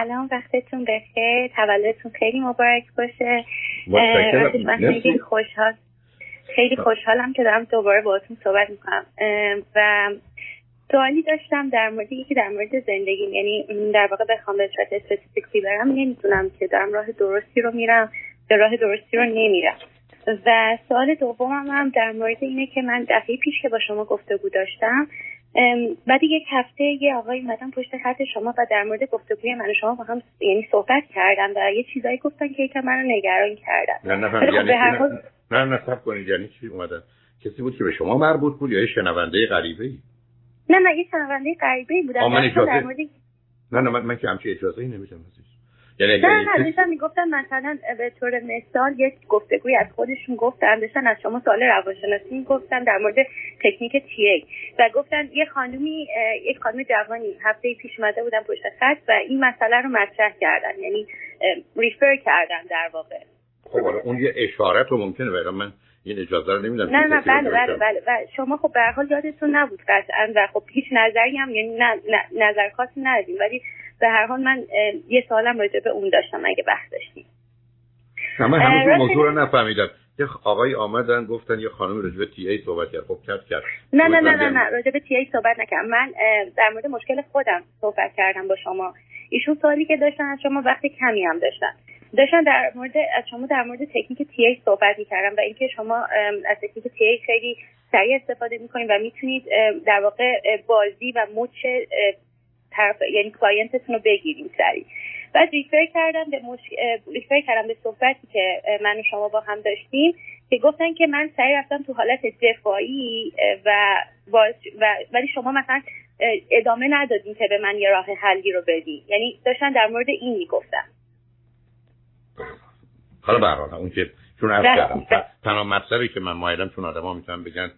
سلام وقتتون بخیر. تولدتون خیلی مبارک باشه. خیلی خوشحال خیلی خوشحالم که دارم دوباره باهاتون صحبت می‌کنم. و سوالی داشتم در مورد یکی در مورد زندگی یعنی در واقع بخوام به صورت اسپسیفیک برم. نمی‌دونم که دارم راه درستی رو میرم به راه درستی رو نمیرم. و سوال دومم هم در مورد اینه که من دفعه پیش که با شما گفتگو داشتم بعد یک هفته یه آقای اومدن پشت خط شما و در مورد گفتگوی من و شما با هم یعنی صحبت کردن و یه چیزایی گفتن که یکم منو نگران کردن. نه نه خب یعنی نه نه سب کنید یعنی چی اومدن؟ کسی بود که به شما مربوط بود یا یه شنونده غریبه ای؟ نه نه یه شنونده غریبه ای بودن. در مورد نه نه من, من که همچی اجازه ای نمیدم نه نه داشتن می‌گفتن مثلا به طور مثال یک گفتگوی از خودشون گفتن داشتن از شما سوال روانشناسی گفتن در مورد تکنیک تی ای و گفتن یه خانومی یک خانم جوانی هفته پیش اومده بودن پشت خط و این مسئله رو مطرح کردن یعنی ریفر کردن در واقع. خب اون یه اشارت رو ممکنه برای من این اجازه رو نمیدم نه نه بله بله بله بله. شما خب به حال یادتون نبود قطعا و خب هیچ نظری هم یعنی نظر خاصی ندیم ولی به هر حال من یه سوالم راجع به اون داشتم اگه بحث داشتیم. من هنوز موضوع رو نفهمیدم یه آقای آمدن گفتن یه خانم راجع به TA صحبت کرد. خب کرد کرد. نه نه نه نه نه. راجع به TA صحبت نکردم. من در مورد مشکل خودم صحبت کردم با شما. ایشون سوالی که داشتن از شما وقتی کمی هم داشتن. داشتن در مورد از شما در مورد تکنیک TA صحبت می‌کردم و اینکه شما از تکنیک TA خیلی سریع استفاده می‌کنید و می‌تونید در واقع بازی و مچ طرف یعنی client تون رو بگیریم سریع. بعد ریفر کردم به مش... ریفر کردم به صحبتی که من و شما با هم داشتیم که گفتن که من سریع رفتم تو حالت دفاعی و و ولی شما مثلا ادامه ندادین که به من یه راه حلی رو بدین. یعنی داشتن در مورد این می‌گفتن. حالا به اون که چون عرض کردم تنها مطلبی که من مایلم چون آدما می‌تونن بگن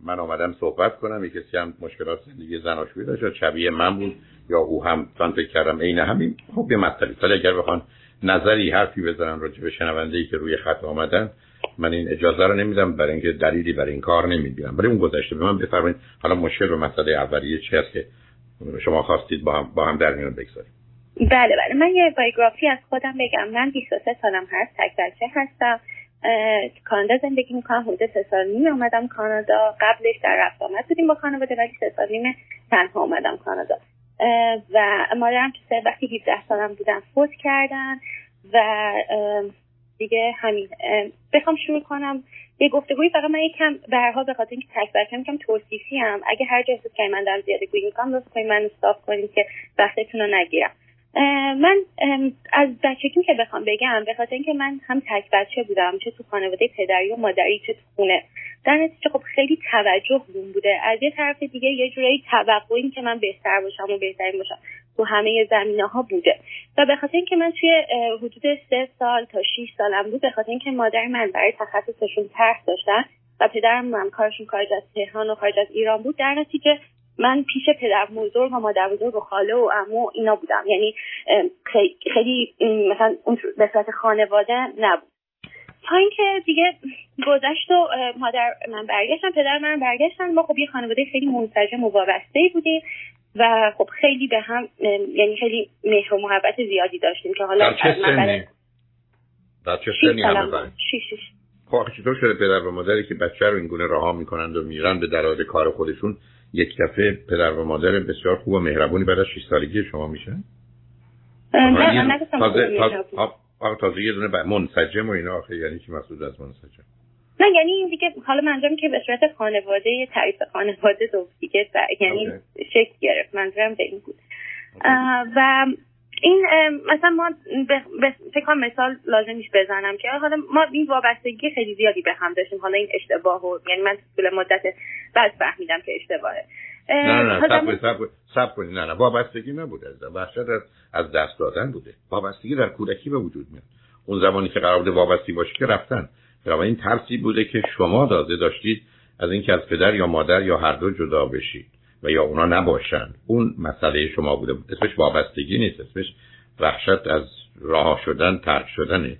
من آمدم صحبت کنم یه کسی هم مشکلات زندگی زناشویی داشت شبیه من بود یا او هم تان فکر کردم عین همین خب یه مطلبی. ولی اگر بخوان نظری حرفی بزنن راجع به شنونده ای که روی خط آمدن من این اجازه رو نمیدم برای اینکه دلیلی برای این کار نمی‌بینم برای اون گذشته به من بفرمایید حالا مشکل و مسئله اولیه چی هست که شما خواستید با هم, با هم در میون بگذاریم؟ بله بله. من یه بایوگرافی از خودم بگم. من 23 سالم هست تک بچه هستم. کانادا زندگی می‌کنم. حدود سه سال نیم اومدم کانادا. قبلش در رفت آمد بودیم با خانواده ولی سه سال نیم تنها اومدم کانادا. و مادرم که سه وقتی 17 سالم بودم فوت کردن و دیگه همین. بخوام شروع کنم یه گفتگویی فقط من یکم به هر حال به خاطر اینکه تک بچم یکم توصیفی هم اگه هر جا احساس من دارم زیاده گویی می‌کنم لطف کنید. من استاپ کنیم که وقتتون رو نگیرم. من از بچگیم که بخوام بگم به خاطر اینکه من هم تک بچه بودم چه تو خانواده پدری و مادری چه تو خونه. در نتیجه خب خیلی توجه بوم بوده. از یه طرف دیگه یه جورایی توقع این که من بهتر باشم و بهترین باشم تو همه زمینه ها بوده. و به خاطر اینکه من توی حدود سه سال تا 6 سالم بود به خاطر اینکه مادر من برای تخصصشون طرح داشتن و پدرم هم کارشون خارج از تهران و خارج از ایران بود در نتیجه من پیش پدر بزرگ و مادر بزرگ و خاله و عمو اینا بودم. یعنی خیلی مثلا اون به صورت خانواده نبود. تا اینکه دیگه گذشت و مادر من برگشتن پدر من برگشتن. ما خب یه خانواده خیلی منسجم و وابسته بودیم و خب خیلی به هم یعنی خیلی مهر و محبت زیادی داشتیم که حالا در چه سنی؟ در چه سنی همه خب چطور شده پدر و مادری که بچه رو اینگونه رها می‌کنند و میرن به درآد کار خودشون؟ یک دفعه پدر و مادر بسیار خوب و مهربونی بعد از 6 سالگی شما میشه؟ نه تازه تازه, یه دونه منسجم و اینا آخه یعنی چی مسئول از منسجم؟ نه یعنی این دیگه حالا منظورم که به صورت خانواده تعریف خانواده دو دیگه یعنی شکل گرفت. منظورم به این بود. و این مثلا ما به فکر مثال لازمیش بزنم که حالا ما این وابستگی خیلی زیادی به هم داشتیم. حالا این اشتباه و یعنی من طول مدت بعد فهمیدم که اشتباهه. نه نه نه سب کنی. نه نه وابستگی نبوده. وحشت از از دست دادن بوده. وابستگی در کودکی به وجود میاد. اون زمانی که قرار بوده وابستی باشه که رفتن. این ترسی بوده که شما داده داشتید از اینکه از پدر یا مادر یا هر دو جدا بشید. و یا اونا نباشن. اون مسئله شما بوده اسمش وابستگی نیست. اسمش وحشت از راه شدن ترک شدنه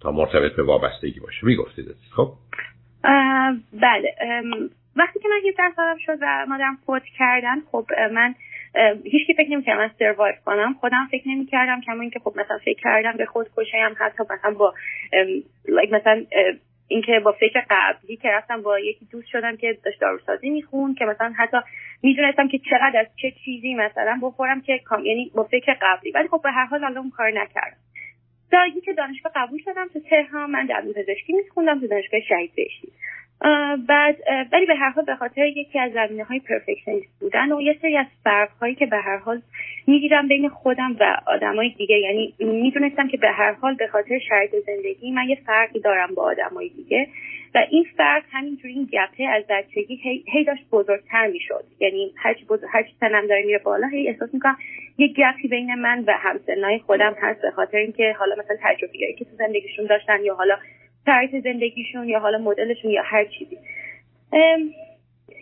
تا مرتبط به وابستگی باشه. می‌گفتید. خب؟ بله. وقتی که من 17 سالم شد و مادرم فوت کردن خب من هیچکی فکر نمی‌کردم من سروایو کنم. خودم فکر نمی‌کردم کما اینکه خب مثلا فکر کردم به خود هم حتی مثلا با لایک مثلا اینکه با فکر قبلی که رفتم با یکی دوست شدم که داشت داروسازی میخون که مثلا حتی می‌دونستم که چقدر از چه چیزی مثلا بخورم که یعنی با فکر قبلی. ولی خب به هر حال الان کار نکردم. در که دانشگاه قبول شدم تو تهران من در پزشکی میخوندم تو دانشگاه شهید بهشتی. بعد ولی به هر حال به خاطر یکی از زمینه های پرفکشنیست بودن و یه سری از فرق هایی که به هر حال می‌دیدم بین خودم و آدمای دیگه یعنی می‌دونستم که به هر حال به خاطر شرایط زندگی من یه فرقی دارم با آدمای دیگه و این فرق همینجوری این گپه از بچگی هی, هی داشت بزرگتر می‌شد. یعنی بزرگ هرچی سنم داره میره بالا هی احساس می‌کنم یه گپی بین من و همسنای خودم هست به خاطر اینکه حالا مثلا تجربیایی که تو زندگیشون داشتن یا حالا شرایط زندگیشون یا حالا مدلشون یا هر چیزی.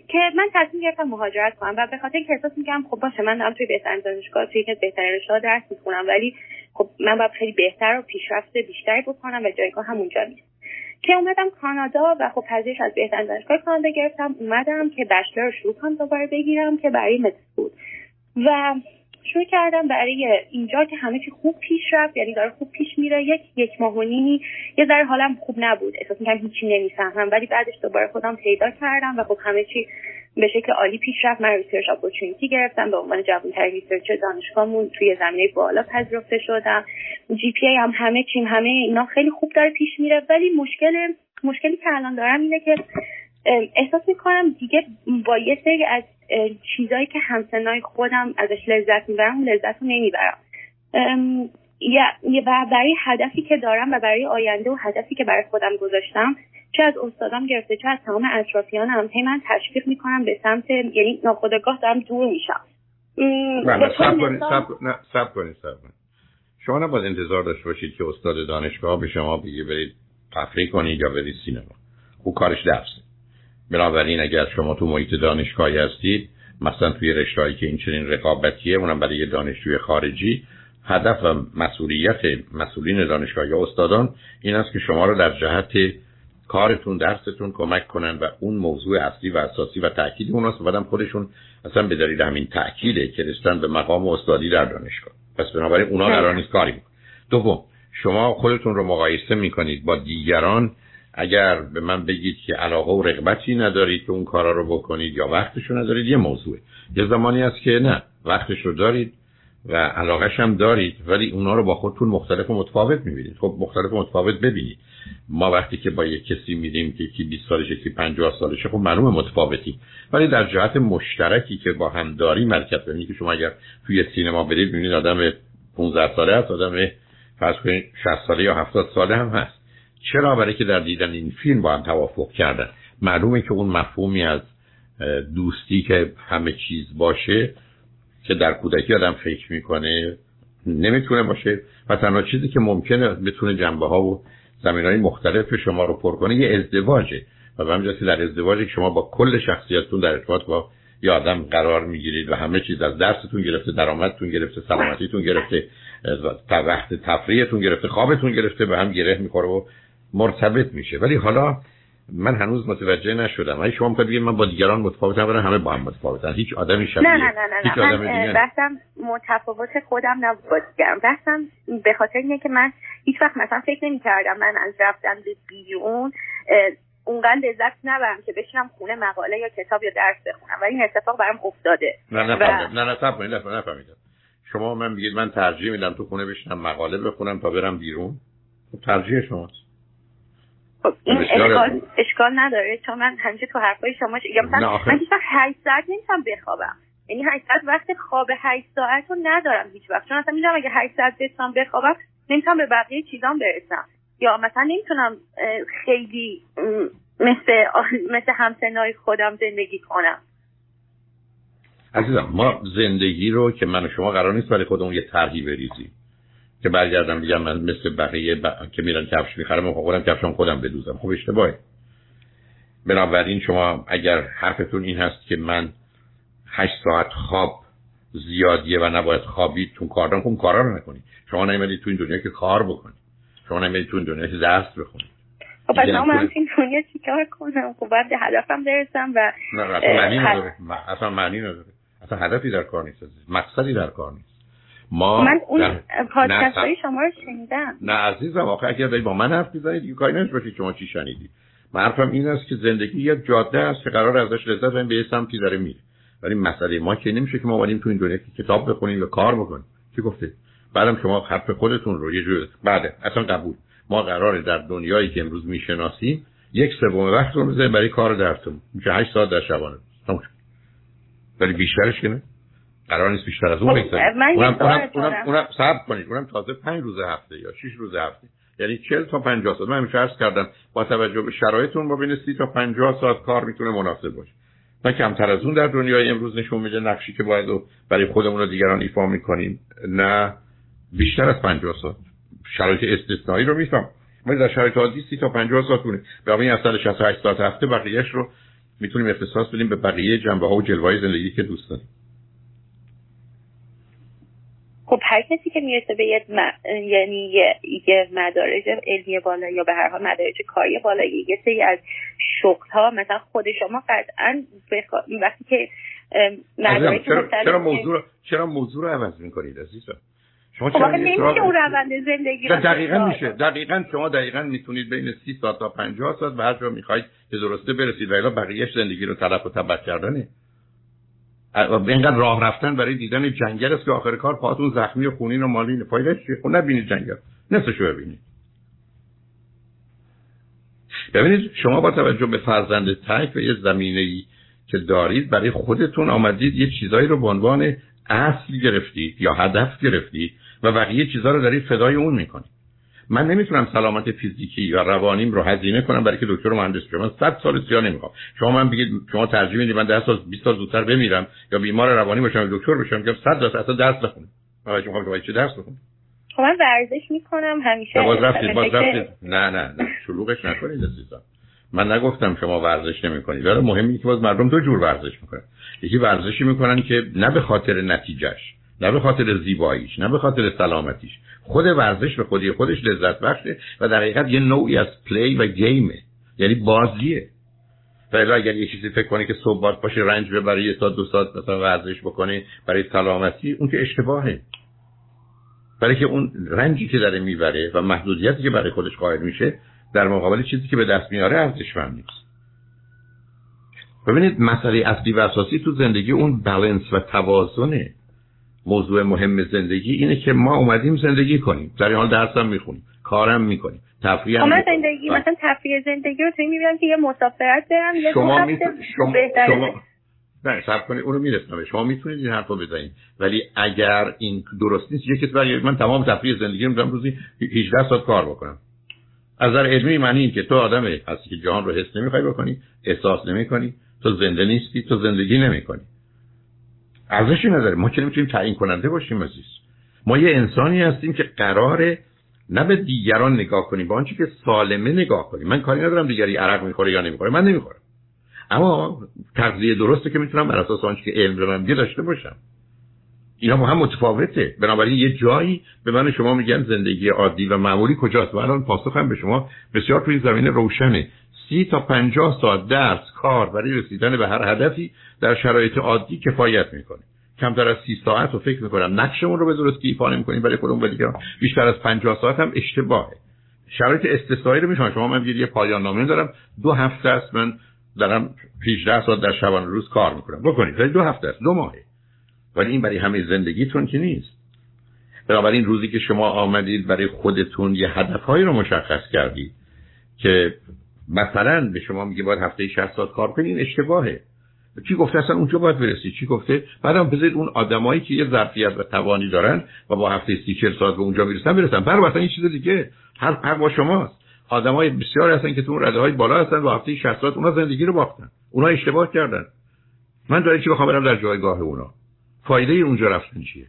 که من تصمیم گرفتم مهاجرت کنم و به خاطر اینکه احساس می‌کنم خب باشه من دارم توی بهترین دانشگاه توی یکی از بهترین رشته درس می‌خونم ولی خب من باید خیلی بهتر و پیشرفت بیشتری بکنم و جایگاه همونجا نیست. که اومدم کانادا و خب پذیرش از بهترین دانشگاه کانادا گرفتم اومدم که بشلر رو شروع کنم دوباره بگیرم که برای مدرسه بود. و شروع کردم برای اینجا که همه چی خوب پیش رفت یعنی داره خوب پیش میره. یک یک ماه و نیمی یه ذره حالم خوب نبود. احساس می‌کنم هیچی نمی‌فهمم. ولی بعدش دوباره خودم پیدا کردم و خب همه چی به شکل عالی پیش رفت. من research opportunity گرفتم. به عنوان جوانترین researcher دانشگاهمون توی زمینه بالا پذیرفته شدم. GPA هم همه چیم همه اینا خیلی خوب داره پیش میره. ولی مشکل مشکلی که الان دارم اینه که احساس می‌کنم دیگه با یه سری از چیزایی که همسنای خودم ازش لذت می‌برم لذت رو نمی‌برم. و برای هدفی که دارم و برای آینده و هدفی که برای خودم گذاشتم چه از استادام گرفته چه از تمام اطرافیانم هی من تشویق می‌کنم به سمت یعنی ناخودآگاه دارم دور میشم. سب کنید سب کنید شما نباید انتظار داشته باشید که استاد دانشگاه به شما بگه برید تفریح کنید یا برید سینما. او کارش درسه بنابراین اگر شما تو محیط دانشگاهی هستید مثلا توی رشتهایی که این چنین رقابتیه اونم برای دانشجوی خارجی هدف و مسئولیت مسئولین دانشگاه یا استادان این است که شما رو در جهت کارتون درستون کمک کنن و اون موضوع اصلی و اساسی و تاکید اون است. و بعدم خودشون اصلا به دلیل همین تاکیده که رسیدن به مقام استادی در دانشگاه. پس بنابراین اونا قرار نیست کاری دوم شما خودتون رو مقایسه می‌کنید با دیگران اگر به من بگید که علاقه و رغبتی ندارید که اون کارا رو بکنید یا وقتش رو ندارید یه موضوعه. یه زمانی هست که نه وقتش رو دارید و علاقهش هم دارید ولی اونا رو با خودتون مختلف و متفاوت می‌بینید. خب مختلف و متفاوت ببینید. ما وقتی که با یک کسی میریم که یکی 20 سالشه یکی 50 سالشه خب معلومه متفاوتی. ولی در جهت مشترکی که با هم داری مرکز که شما اگر توی سینما برید ببینید آدم 15 ساله هست آدم فرض کنید 60 ساله یا 70 ساله هم هست. چرا برای که در دیدن این فیلم با هم توافق کردن؟ معلومه که اون مفهومی از دوستی که همه چیز باشه که در کودکی آدم فکر می‌کنه نمی‌تونه باشه و تنها چیزی که ممکنه بتونه جنبه ها و زمین های مختلف شما رو پر کنه یه ازدواجه. و به همجاست که در که شما با کل شخصیتتون در ارتباط با یه آدم قرار می‌گیرید و همه چیز از درستون گرفته درآمدتون گرفته سلامتیتون گرفته وقت تفریحتون گرفته خوابتون گرفته به هم گره می‌خوره و مرتبط میشه ولی حالا من هنوز متوجه نشدم ولی شما می‌خواید من با دیگران متفاوتم برای همه با هم متفاوتن هیچ آدمی شبیه نه نه نه نه, هیچ آدم من بحثم متفاوت خودم نبود با دیگران بحثم به خاطر اینه که من هیچ وقت مثلا فکر نمی کردم من از رفتن به بیرون اونقدر لذت نبرم که بشینم خونه مقاله یا کتاب یا درس بخونم و این اتفاق برام افتاده نه نه و... نه نه نه نه شما من بگید من ترجیح میدم تو خونه بشینم مقاله بخونم تا برم بیرون خب ترجیح شماست خب این اشکال, اشکال نداره. چون من همیشه تو حرفای شما یا مثلا من هیچ وقت 8 ساعت نمی‌تونم بخوابم. یعنی 8 ساعت وقت خواب 8 ساعت رو ندارم هیچ وقت. چون مثلا می‌دونم اگه 8 ساعت بتونم بخوابم نمی‌تونم به بقیه چیزام برسم. یا مثلا نمی‌تونم خیلی مثل مثل همسنای خودم زندگی کنم. عزیزم ما زندگی رو که من و شما قرار نیست برای خودمون یه طرحی بریزیم. که برگردم بگم من مثل بقیه ب... که میرن کفش می‌خرم و خودم کفشم خودم بدوزم. خب اشتباهه. بنابراین شما اگر حرفتون این هست که من هشت ساعت خواب زیادیه و نباید خوابید تو کار خب کارا رو نکنید. شما نمی‌دید تو این دنیا که کار بکنید. شما نمی‌دید تو این دنیا که درس بخونید. خب پس من این دنیا چیکار کنم؟ خب باید هدفم برسم و نه اصلا معنی نداره. اصلا معنی نداره. اصلا هدفی در کار نیست مقصدی در کار نیست. ما من اون پادکست های شما رو شنیدم. نه عزیزم آخه اگر با من حرف می‌زنید دیگه کاری باشید شما چی شنیدید من حرفم این است که زندگی یه جاده است که قرار ازش لذت ببریم به یه سمتی داره میره. ولی مسئله ما که نمیشه که ما اومدیم تو این دنیا که کتاب بخونیم و کار بکنیم. چی گفته بعدم شما حرف خودتون رو یه جور بعد اصلا قبول. ما قراره در دنیایی که امروز می‌شناسیم یک سوم وقت رو بذاریم برای کار درتون میشه 8 ساعت در شبانه. تموم ولی بیشترش که نه. قرار نیست بیشتر از اون خب، بگذاریم. اونم اونم اونم, اونم صبر کنید. اونم تازه 5 روز هفته یا 6 روز هفته. یعنی 40 تا 50 ساعت. من همیشه عرض کردم با توجه به شرایطتون با بین 30 تا 50 ساعت کار می‌تونه مناسب باشه. نه کمتر از اون در دنیای امروز نشون میده نقشی که باید برای خودمون و دیگران ایفا می‌کنیم. نه بیشتر از 50 ساعت. شرایط استثنایی رو میفهم. ولی در شرایط عادی 30 تا 50 ساعت مونه به این اصل 68 ساعت هفته بقیهش رو می‌تونیم اختصاص بدیم به بقیه جنبه ها و جلوه زندگی که دوست داریم. خب هر کسی که می‌رسه به یه یعنی یه, یه مدارج علمی بالا یا به هر حال مدارج کاری بالا یه سری از شغل ها مثلا خود شما قطعا وقتی که مدارج چرا, چرا موضوع چرا موضوع رو عوض می‌کنید عزیزم؟ شما خب نمیشه اون روند زندگی رو دقیقا میشه. دقیقا شما دقیقا می‌تونید بین 30 ساعت تا 50 ساعت به هر جا می‌خواید که درسته برسید و بقیهش زندگی رو طلب و تبع کردنه. اینقدر راه رفتن برای دیدن جنگل است که آخر کار پاتون زخمی و خونین و مالین. فایده چیه؟ خب نبینید جنگل. نصفشو ببینید. ببینید شما با توجه به فرزند تک و یه زمینه ای که دارید برای خودتون آمدید یه چیزایی رو به عنوان اصل گرفتید یا هدف گرفتید و بقیه چیزها رو دارید فدای اون می‌کنید. من نمی‌تونم سلامت فیزیکی یا روانیم رو هزینه کنم برای که دکتر مهندس بشم من 100 سال سیا نمی‌خوام. شما من بگید شما ترجیح می‌دید من 10 سال 20 سال زودتر بمیرم یا بیمار روانی باشم دکتر بشم که 100 درصد اصلا درس بخونم من می‌خوام شما چه درس بخونم خب من ورزش می‌کنم همیشه باز رفتید باز رفتید نه نه نه. شلوغش نکنید عزیزم من نگفتم شما ورزش نمی‌کنید. ولی مهمی که باز مردم دو جور ورزش می‌کنن. یکی ورزشی می‌کنن که نه به خاطر نتیجهش نه به خاطر زیباییش نه به خاطر سلامتیش. خود ورزش به خودی خودش لذت بخشه و در حقیقت یه نوعی از پلی و گیمه یعنی بازیه. و اگر یه چیزی فکر کنی که صبح باشه رنج ببره یه تا دو ساعت مثلا ورزش بکنه برای سلامتی اون که اشتباهه. برای که اون رنجی که داره می‌بره و محدودیتی که برای خودش قائل میشه در مقابل چیزی که به دست میاره ارزشمند نیست. ببینید مسئله اصلی و اساسی تو زندگی اون بالانس و توازنه. موضوع مهم زندگی اینه که ما اومدیم زندگی کنیم. در این حال درسم می‌خونیم. کارم می‌کنیم. تفریح هم زندگی مثلا تفریح زندگی رو توی می‌بینم که یه مسافرت برم یه شما می... شما... شما... نه سب کنید اونو میرسنم شما می‌تونید این حرفو بزنید. ولی اگر این درست نیست یکی برای من تمام تفریح زندگی رو می‌ذارم روزی 18 ساعت کار بکنم. از نظر علمی معنی این که تو آدم هستی که جهان رو حس نمی‌خوای بکنی احساس نمی‌کنی. تو زنده نیستی تو زندگی نمی‌کنی. ارزشی نداره. ما که نمی‌تونیم تعیین کننده باشیم عزیز. ما یه انسانی هستیم که قراره نه به دیگران نگاه کنیم با آنچه که سالمه نگاه کنیم. من کاری ندارم دیگری عرق می‌خوره یا نمی‌خوره من نمی‌خورم. اما تغذیه درسته که می‌تونم بر اساس آنچه که علم به من داشته باشم. اینا با هم متفاوته. بنابراین یه جایی به من شما میگن زندگی عادی و معمولی کجاست؟ و الان پاسخم به شما. بسیار توی زمین روشنه. سی تا پنجاه ساعت درس کار برای رسیدن به هر هدفی در شرایط عادی کفایت می‌کنه. کمتر از سی ساعت رو فکر می‌کنم نقشمون رو به درست ایفا نمی‌کنیم برای خودمون و دیگران بیشتر از پنجاه ساعت هم اشتباهه. شرایط استثنایی رو میشون شما من یه پایان نامه دارم. دو هفته است من دارم 18 ساعت در شبانه روز کار می‌کنم. بکنید. ولی دو هفته است. دو ماهه. ولی این برای همه زندگیتون که نیست. بنابراین روزی که شما آمدید برای خودتون یه هدفهایی رو مشخص کردید که مثلا به شما میگه باید هفته 60 ساعت کار کنید این اشتباهه. چی گفته؟ اصلا اونجا باید برسید چی گفته؟ بعدم بذارید اون آدمایی که یه ظرفیت و توانی دارن و با هفته 30 40 ساعت به اونجا می‌رسن برسن. بر مثلا این چیز دیگه. هر هر با شماست. آدمای بسیار هستن که تو اون رده های بالا هستن و هفته 60 ساعت اونا زندگی رو باختن. اونا اشتباه کردن. من دارم چی بخوام برم در جایگاه اونا؟ فایده اونجا رفتن چیه؟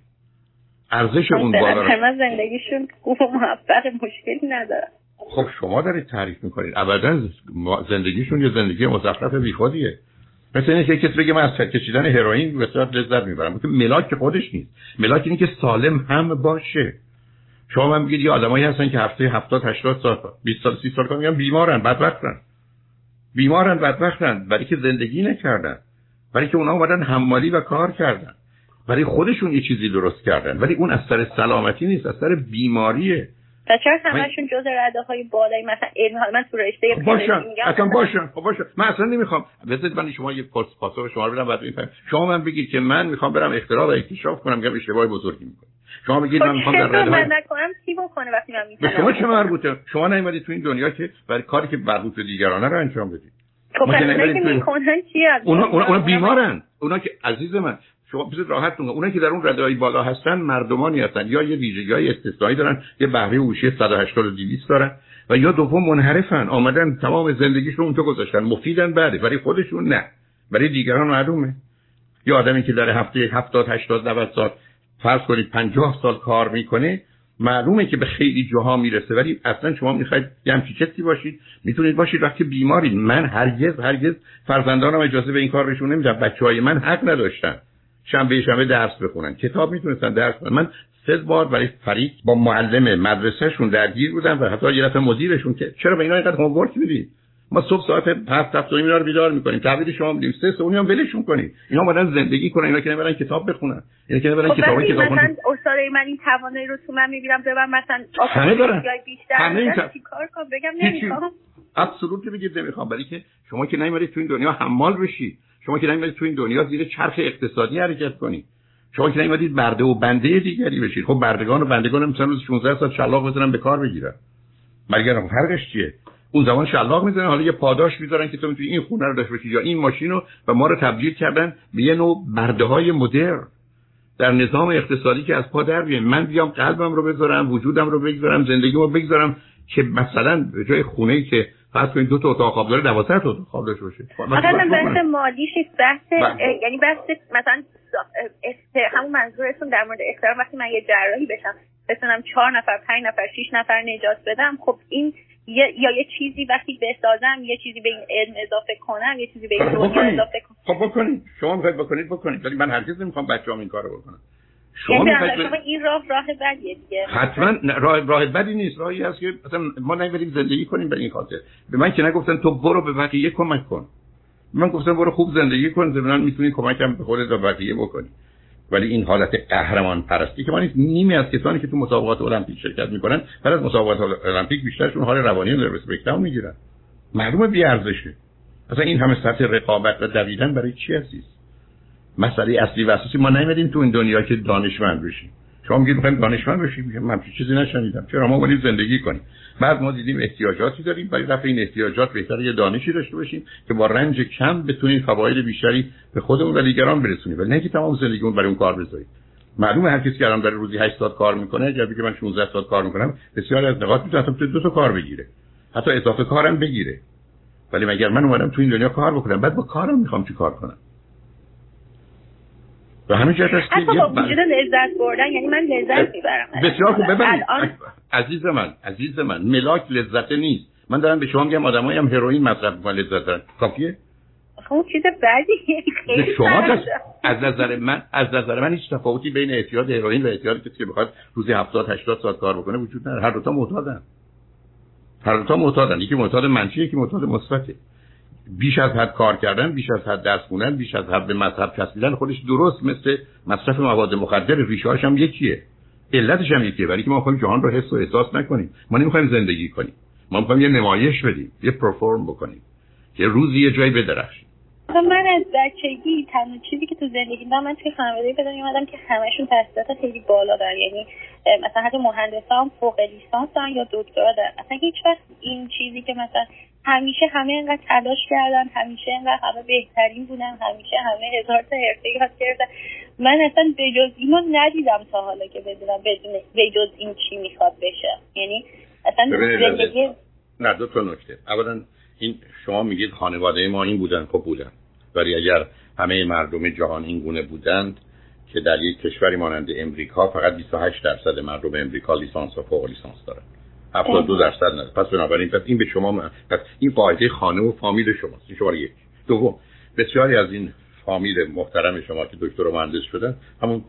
ارزش اون بالا زندگیشون خوب و موفق مشکلی نداره خب شما دارید تعریف می‌کنید. ابدا زندگیشون یه زندگی مزخرف بیخودیه. مثل اینه که کسی بگه من از کشیدن هروئین بسیار لذت می‌برم. که ملاک خودش نیست. ملاک اینه که سالم هم باشه. شما من بگید یه آدمایی هستن که هفته 70 80 سال 20 سال 30 سال میگن بیمارن بدبختن. بیمارن بدبختن. برای که زندگی نکردن. برای که اونا اومدن حمالی و کار کردن. برای خودشون یه چیزی درست کردن. ولی اون از سر سلامتی نیست از سر بیماریه. و چرا همشون جز رده های بالایی؟ مثلا علم من تو رشته خب باشن. اصلا باشن. خب باشن. من اصلا نمی‌خوام. بذارید من شما یه پاسخ شما رو بدم بعد میفهم شما من بگید که من می‌خوام برم اختراع و اکتشاف کنم که اشتباه بزرگی می‌کنم. شما بگید من می‌خوام در رده من نکنم؟ چی بکنه وقتی من می‌تونم شما چه مربوطه؟ شما نیومدید تو این دنیا که برای کاری که مربوط به دیگرانه رو انجام بدید. خب اونا, اونا بیمارن. اونا که عزیز من. شما بذارید راحت اونایی که در اون رده بالا هستن مردمانی هستن. یا یه ویژگی های استثنایی دارن یه بهره هوشی 180 و 200 دارن و یا دوم منحرفن. آمدن تمام زندگیشون اونجا گذاشتن. مفیدن بعد برای خودشون نه. برای دیگران معلومه. یا آدمی که در هفته 70 80 90 سال فرض کنید 50 سال کار می‌کنه معلومه که به خیلی جاها می‌رسه. ولی اصلا شما می‌خواید یه همچی کسی باشید. می‌تونید باشید وقتی بیمارید. من هرگز هرگز فرزندانم اجازه به این کار بهشون نمیدم. بچه های من حق نداشتن. شنبه شنبه درس بخونن. کتاب می‌تونستن درس بخونن من سه بار برای فریق با معلم مدرسهشون درگیر بودم و حتی یه دفعه مدیرشون که چرا به اینا اینقدر هومورک می‌دید ما صبح ساعت هفت هفت اینا رو بیدار می‌کنیم. تحویل شما میدیم. سه سه هم ولشون کنید. اینا اومدن زندگی کنن. اینا که نمیرن کتاب بخونن. اینا که نمیرن خب کتاب کتاب مثلا استاد من این توانایی رو تو من می‌بینم. من مثلا همه دارن. همه این چیکار کنم؟ بگم نمی‌خوام. ابسولوت بگید نمی‌خوام. برای که شما که نمیرید تو این دنیا حمال بشید شما که نمی‌دید تو این دنیا زیر چرخ اقتصادی حرکت کنید شما که نمی‌دید برده و بنده دیگری بشید خب بردگان و بندگان روز 16 ساعت شلاق بزنن به کار بگیرن. مگر فرقش چیه؟ اون زمان شلاق می‌زنن حالا یه پاداش می‌ذارن که تو می‌تونی این خونه رو داشته باشی یا این ماشین رو و ما رو تبدیل کردن به یه نوع برده های مدر در نظام اقتصادی که از پا در من بیام قلبم رو بذارم وجودم رو بگذارم زندگیمو بگذارم که مثلا به جای خونه که فرض کنید دو تا اتاق خواب داره 12 تا اتاق خواب داشته باشه مثلا بحث مالیش بحث بله. یعنی بحث مثلا همون منظورتون در مورد احترام وقتی من یه جراحی بشم بتونم چهار نفر پنج نفر شش نفر نجات بدم خب این یا یه چیزی وقتی بسازم یه چیزی به این علم اضافه کنم یه چیزی به این خب دنیا اضافه کنم. خب بکنید. شما می‌خواید بکنید بکنید. ولی من هرگز نمی‌خوام بچه‌ام این کارو بکنم. شما می‌خواید شما این راه راه بدیه دیگه. حتما راه راه بدی نیست. راهی هست که مثلا ما نمیریم زندگی کنیم به این خاطر. به من که نگفتن تو برو به بقیه کمک کن. من گفتم برو خوب زندگی کن زمینان می‌تونی کمکم به خودت و بقیه بکنی. ولی این حالت قهرمان پرستی که من نیمی از کسانی که تو مسابقات المپیک شرکت می‌کنن بعد از مسابقات المپیک بیشترشون حال روانی نروس بریکداون می‌گیرن. معلومه بی ارزشه اصلا این همه سطح رقابت و دویدن برای چی هستید مسئله اصلی و اساسی. ما نمیدیم تو این دنیا که دانشمند بشیم. شما میگید می‌خوایم دانشمند بشیم؟ من چیزی نشنیدم. چرا ما باید زندگی کنیم. بعد ما دیدیم احتیاجاتی داریم. برای رفع این احتیاجات بهتره یه دانشی داشته باشیم که با رنج کم بتونیم فواید بیشتری به خودمون و دیگران برسونیم. ولی نه که تمام زندگیمون برای اون کار بذاریم. معلومه هر کسی که الان داره روزی 8 ساعت کار می‌کنه اگر بگه من 16 ساعت کار می‌کنم بسیار از نقاط می‌تونه حتی دو تا کار بگیره. حتی اضافه کارم بگیره. ولی مگر من اومدم تو این دنیا کار بکنم؟ بعد با کارم می‌خوام چی کار کنم؟ و همین جهت است که با وجود لذت بردن یعنی من لذت می‌برم. بسیار خوب. ببینید عزیز من عزیز من ملاک لذت نیست. من دارم به شما میگم آدمایی هم هروئین مصرف می‌کنن لذت دارن کافیه خب چیز بدی. خیلی شما از نظر من از نظر من هیچ تفاوتی بین اعتیاد هروئین و اعتیاد کسی که بخواد روزی 70 80 ساعت کار بکنه وجود نداره. هر دو تا معتادن. هر دو تا معتادن. یکی معتاد منفی یکی معتاد مثبته. بیش از حد کار کردن بیش از حد درس خوندن بیش از حد به مذهب چسبیدن خودش درست مثل مصرف مواد مخدر ریشه هم یکیه. علتش هم یکیه برای که ما می‌خوایم جهان رو حس و احساس نکنیم. ما نمی‌خوایم زندگی کنیم. ما می‌خوایم یه نمایش بدیم یه پرفورم بکنیم. یه روزی یه جایی بدرخشیم. من از بچگی تنها چیزی تو زندگی من توی خانواده به دنیا اومدم که همشون تحصیلات خیلی بالا دارن. یعنی مثلا حتی مهندسان فوق لیسانس دارن یا دکترا دارن. اصلا هیچ وقت این چیزی که مثلا همیشه همه اینقدر تلاش کردن همیشه اینقدر همه بهترین بودن همیشه همه هزار تا حرفه یاد کردن. من اصلا به جز اینو ندیدم تا حالا که بدونم بدون به جز این چی می‌خواد بشه. یعنی اصلا زندگی نه دو تا نکته. اولا این شما میگید خانواده ما این بودن خب بودن. ولی اگر همه مردم جهان این گونه بودند که در یک کشوری مانند امریکا فقط 28 درصد مردم امریکا لیسانس و فوق لیسانس دارن. 72 درصد نه. پس بنابراین پس این به شما پس این قاعده خانه و فامیل شماست. این شماره یک. دوم بسیاری از این فامیل محترم شما که دکتر و مهندس شدن همون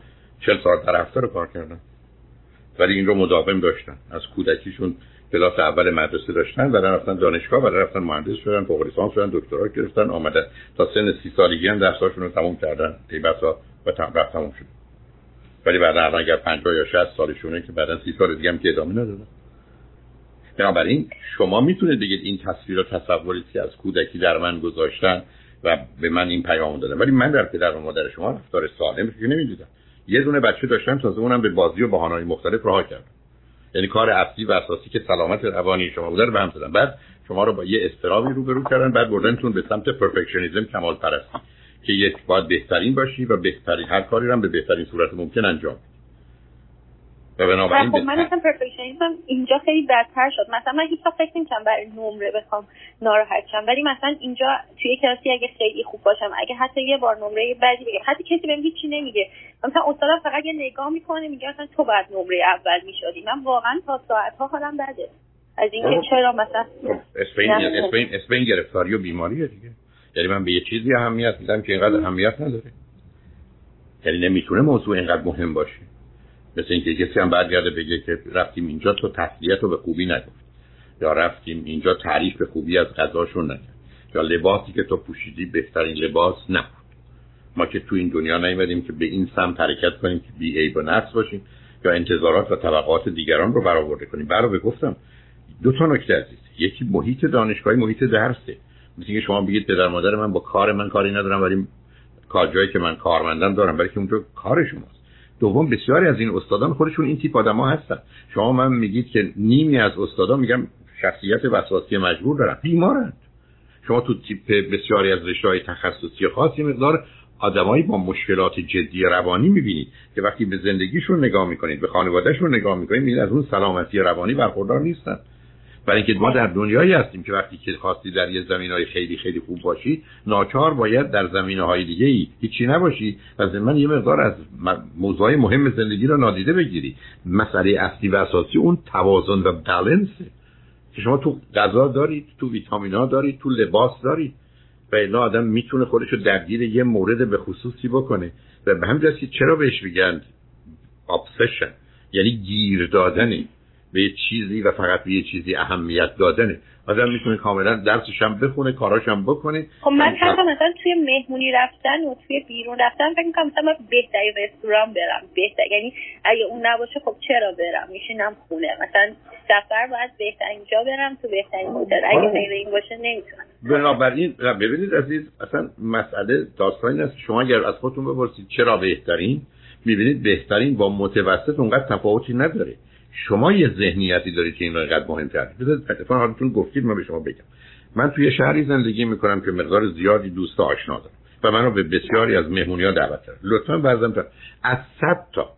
40 ساعت در هفته رو کار کردن. ولی این رو مداوم داشتن. از کودکیشون کلاس اول مدرسه داشتن و رفتن دانشگاه و رفتن مهندس شدن فوق لیسانس شدن دکترا گرفتن آمدن تا سن سی سالگی هم درساشون رو تموم کردن ای بسا و رفت تموم شد. ولی الان اگر 50 یا 60 سالشونه که بعدا سی سال دیگه هم که ادامه ندادن. بنابراین شما می‌تونید بگید این تصویر و تصوری که از کودکی در من گذاشتن و به من این پیام دادن. ولی من در پدر و مادر شما رفتار سالم که نمی‌دیدم. یه دونه بچه داشتم تازه اونم به بازی و بهانه‌های مختلف راه کردم. یعنی کار اصلی و اساسی که سلامت روانی شما بوده رو به هم زدن. بعد شما رو با یه استرابی روبرو کردن بعد بردنتون به سمت پرفکشنیسم کمال پرستی که یک باید بهترین باشی و بهترین هر کاری رو به بهترین صورت ممکن انجام و بنابراین خب من مثلا پرفکشنیسم اینجا خیلی بدتر شد. مثلا من هیچ فکر نمی‌کنم برای نمره بخوام ناراحت شم. ولی مثلا اینجا توی کلاسی اگه خیلی خوب باشم اگه حتی یه بار نمره بعدی بگم. حتی کسی بهم هیچی نمیگه. مثلا استادم فقط یه نگاه می‌کنه میگه مثلا تو بعد نمره اول می‌شدی. من واقعا تا ساعت ها حالم بده. از اینکه خب. چرا مثلا اسپین اسپین اسپین گرفتاری و بیماریه دیگه. یعنی من به یه چیزی اهمیت میدم که اینقدر اهمیت نداره. یعنی نمی‌تونه موضوع اینقدر مهم باشه. مثل اینکه کسی هم برگرده بگه که رفتیم اینجا تو تسلیت رو به خوبی نگفت یا رفتیم اینجا تعریف به خوبی از غذاشون نکرد یا لباسی که تو پوشیدی بهترین لباس نبود. ما که تو این دنیا نیومدیم که به این سمت حرکت کنیم که بی و نقص باشیم یا انتظارات و طبقات دیگران رو برآورده کنیم. برای گفتم دو تا نکته عزیز. یکی محیط دانشگاهی محیط درسه مثل اینکه شما بگید پدر مادر من با کار من کاری ندارم ولی کار جایی که من کارمندم دارم برای که اونجا کار شماست. دوم بسیاری از این استادان خودشون این تیپ آدما هستن. شما من میگید که نیمی از استادان میگم شخصیت وسواسی مجبور دارن. بیمارند. شما تو تیپ بسیاری از رشته تخصصی خاصی مقدار آدمایی با مشکلات جدی روانی می‌بینید که وقتی به زندگیشون نگاه می‌کنید به خانوادهشون نگاه می‌کنید می‌بینید از اون سلامتی روانی برخوردار نیستن. برای اینکه ما در دنیایی هستیم که وقتی که خواستی در یه زمین های خیلی خیلی خوب باشی ناچار باید در زمینه های دیگه ای هیچی نباشی. و من یه مقدار از موضوع مهم زندگی را نادیده بگیری. مسئله اصلی و اساسی اون توازن و بالانسه که شما تو غذا دارید تو ویتامین دارید تو لباس دارید و اینا آدم می‌تونه خودشو درگیر یه مورد به خصوصی بکنه. و به همین که چرا بهش میگن obsession یعنی گیر دادنی به یه چیزی و فقط به یه چیزی اهمیت دادنه. آدم می‌تونه کاملا درسش هم بخونه کاراش هم بکنه. خب من حتی مثلا توی مهمونی رفتن و توی بیرون رفتن فکر می‌کنم مثلا بهترین رستوران برم. بهتر یعنی اگه اون نباشه خب چرا برم؟ میشینم خونه. مثلا سفر باید بهترین جا برم تو بهترین هتل. اگه آره. غیر این باشه نمی‌تونم. بنابراین ببینید عزیز اصلا مسئله داستانی است شما اگر از خودتون بپرسید چرا بهترین می‌بینید بهترین با متوسط اونقدر تفاوتی نداره. شما یه ذهنیتی دارید که این رو اینقدر مهمتر بذارید اتفاقا حالتون گفتید من به شما بگم. من توی شهری زندگی می‌کنم که مقدار زیادی دوست آشنا دارم و من به بسیاری از مهمونی ها دعوت کردم لطفا برزم از صد تا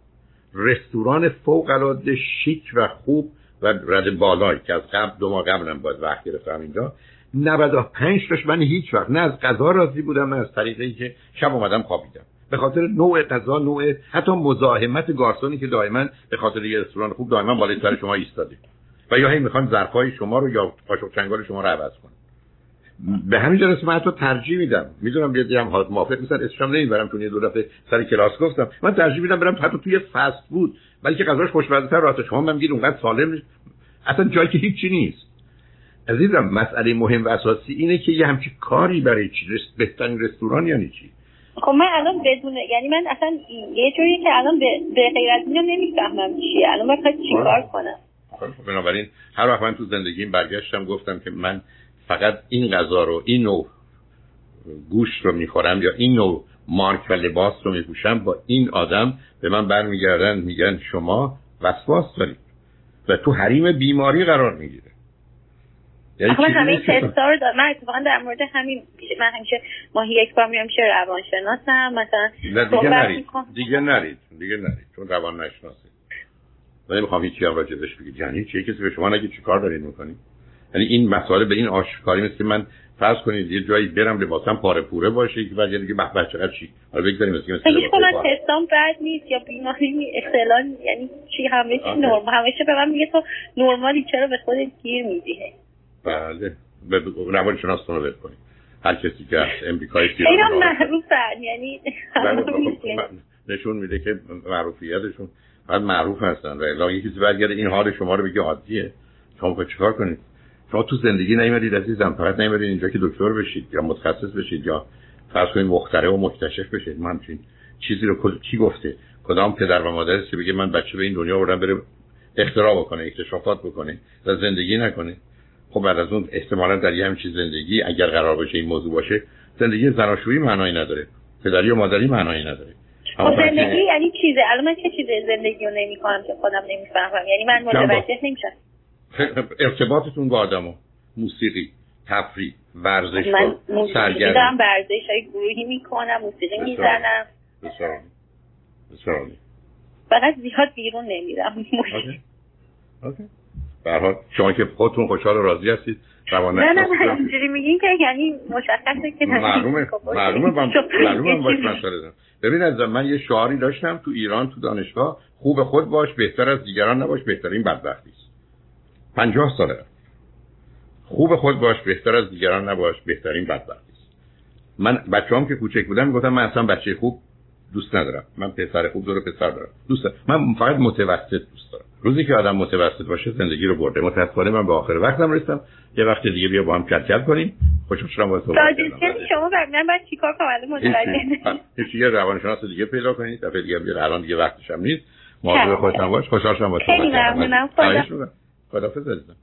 رستوران فوق العاده شیک و خوب و رد بالایی که از قبل دو ماه قبلم باید وقت گرفتم اینجا 95 تاش من هیچ وقت نه از غذا راضی بودم نه از طریقی که شب اومدم خوابیدم. به خاطر نوع غذا نوع حتی مزاحمت گارسونی که دائما به خاطر یه رستوران خوب دائما بالای سر شما ایستاده. و یا هی می‌خوان ظرفای شما رو یا قاشق چنگال شما رو عوض کنن. به همین جلسه من حتی ترجیح میدم. می‌دونم یه هم حالت موافق نیستن. اسمشم نمی‌برم چون یه دو دفعه سر کلاس گفتم. من ترجیح میدم برم حتی توی فست بود بلکه غذاش خوشمزه تر راست شما من میگید اونقدر سالم اصلا جایی که هیچی نیست. عزیزم مسئله مهم و اساسی اینه که یه همچی کاری برای چی؟ بهترین رستوران یعنی چی؟ خب من الان بدون یعنی من اصلا یه جوری که الان به, غیر از اینو نمی‌فهمم چیه. الان من چی چیکار کنم؟ خب بنابراین هر وقت من تو زندگیم برگشتم گفتم که من فقط این غذا رو این نوع گوشت رو می‌خورم یا این نوع مارک و لباس رو میپوشم با این آدم به من برمیگردن میگن شما وسواس دارید و تو حریم بیماری قرار می‌گیره یعنی من همه تستا رو دارم من اتفاقا در مورد همین من همیشه ماهی یک بار میرم میشه روانشناسم مثلا نه دیگه نرید. دیگه نرید. دیگه نرید. چون روان نشناسید من نمی‌خوام هیچی هم راجبش بگید. یعنی چه کسی به شما نگه چی کار دارید می‌کنید یعنی این مسئله به این آشکاری مثل من فرض کنید یه جایی برم لباسم پاره پوره باشه که بعد دیگه به چقدر چی. حالا بگذاریم مثل مثل هیچ کنم تستام بد نیست یا بیماری اختلال یعنی چی؟ همه چی نرمال همیشه به من میگه تو نرمالی چرا به خودت گیر میدی؟ بله. به روان شناستون رو کنید. هر کسی که امریکای خیلی معروفن یعنی بله، خب، خب، نشون میده که معروفیتشون بعد معروف هستن. و الا یکی برگرده این حال شما رو بگه عادیه. شما خود چیکار کنید؟ شما تو زندگی نیومدید عزیزم. فقط نیومدید اینجا که دکتر بشید یا متخصص بشید یا فرض کنید مخترع و مکتشف بشید. من همچین چیزی رو کی گفته؟ کدام پدر و مادر که بگه من بچه به این دنیا آوردم بره اختراع بکنه اکتشافات بکنه و زندگی نکنه؟ خب بعد از اون احتمالا در یه همچین زندگی اگر قرار باشه این موضوع باشه زندگی زناشویی معنایی نداره. پدری و مادری معنایی نداره. خب زندگی یعنی چیزه؟ الان من چه چیزی زندگی رو نمی‌کنم که خودم نمی‌فهمم؟ یعنی من متوجه نمیشم. ارتباطتون با آدمو موسیقی تفریح ورزش من موسیقی دارم ورزش های گروهی می‌کنم موسیقی می‌زنم. بسیار بسیار فقط زیاد بیرون نمیرم. اوکی. برحال شما که خودتون خوشحال و راضی هستید روانه. نه نه نه اینجوری میگین که یعنی مشخصه که معلومه معلومه من معلومه باش مسئله ببین از من یه شعاری داشتم تو ایران تو دانشگاه. خوب خود باش بهتر از دیگران نباش بهترین بدبختی است. 50 ساله. خوب خود باش بهتر از دیگران نباش بهترین بدبختی است. من بچه‌ام که کوچک بودم می‌گفتم من اصلا بچه خوب دوست ندارم. من پسر خوب داره پسر دارم. دوست دارم. من فقط متوسط دوست دارم. روزی که آدم متوسط باشه زندگی رو برده. متاسفانه من به آخر وقتم رسیدم. یه وقت دیگه بیا با هم کل کنیم. خوشم شدم با تو شما من بعد چیکار کنم. متوجه یه روانشناس دیگه پیدا کنید. دفعه دیگه بیا الان دیگه وقتش هم نیست. مواظب خودت باش. خوشحال شدم با تو خیلی ممنونم. خدا عزیزم.